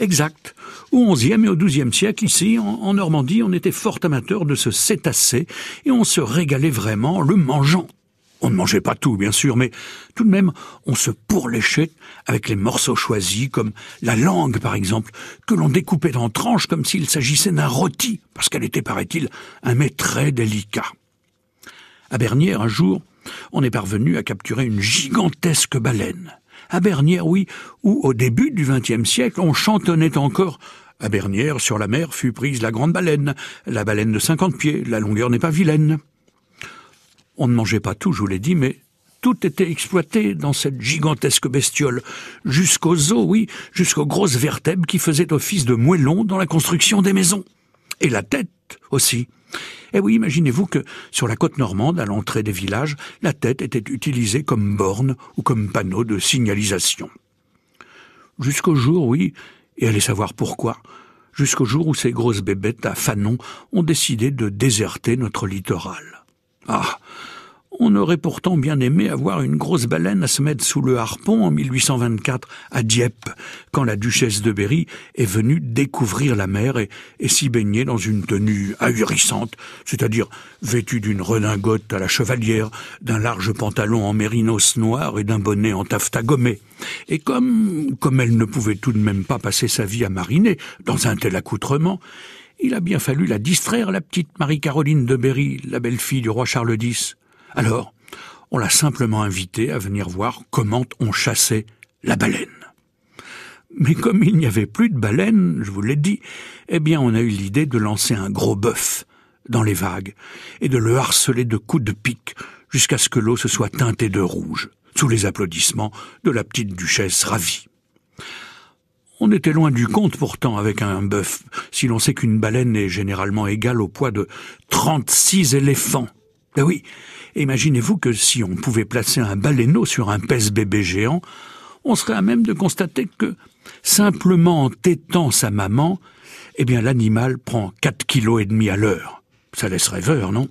Exact. Au XIe et au XIIe siècle, ici, en, Normandie, on était fort amateur de ce cétacé et on se régalait vraiment en le mangeant. On ne mangeait pas tout, bien sûr, mais tout de même, on se pourléchait avec les morceaux choisis, comme la langue, par exemple, que l'on découpait en tranches comme s'il s'agissait d'un rôti, parce qu'elle était, paraît-il, un mets très délicat. À Bernière, un jour, on est parvenu à capturer une gigantesque baleine. À Bernière, oui, où, au début du XXe siècle, on chantonnait encore à Bernière, sur la mer, fut prise la grande baleine, la baleine de cinquante pieds, la longueur n'est pas vilaine. On ne mangeait pas tout, je vous l'ai dit, mais tout était exploité dans cette gigantesque bestiole, jusqu'aux os, oui, jusqu'aux grosses vertèbres qui faisaient office de moellons dans la construction des maisons. Et la tête aussi. Eh oui, imaginez-vous que sur la côte normande, à l'entrée des villages, la tête était utilisée comme borne ou comme panneau de signalisation. Jusqu'au jour, oui, et allez savoir pourquoi, jusqu'au jour où ces grosses bébêtes à Fanon ont décidé de déserter notre littoral. Ah, on aurait pourtant bien aimé avoir une grosse baleine à se mettre sous le harpon en 1824 à Dieppe, quand la duchesse de Berry est venue découvrir la mer et, s'y baigner dans une tenue ahurissante, c'est-à-dire vêtue d'une redingote à la chevalière, d'un large pantalon en mérinos noir et d'un bonnet en taffetas gommé. Et comme, comme elle ne pouvait tout de même pas passer sa vie à mariner dans un tel accoutrement, il a bien fallu la distraire, la petite Marie-Caroline de Berry, la belle-fille du roi Charles X. Alors, on l'a simplement invité à venir voir comment on chassait la baleine. Mais comme il n'y avait plus de baleine, je vous l'ai dit, eh bien on a eu l'idée de lancer un gros bœuf dans les vagues et de le harceler de coups de pique jusqu'à ce que l'eau se soit teintée de rouge, sous les applaudissements de la petite duchesse ravie. On était loin du compte pourtant avec un bœuf, si l'on sait qu'une baleine est généralement égale au poids de trente-six éléphants. Ben oui, imaginez-vous que si on pouvait placer un baleineau sur un pèse-bébé géant, on serait à même de constater que, simplement en tétant sa maman, eh bien l'animal prend quatre kilos et demi à l'heure. Ça laisse rêveur, non?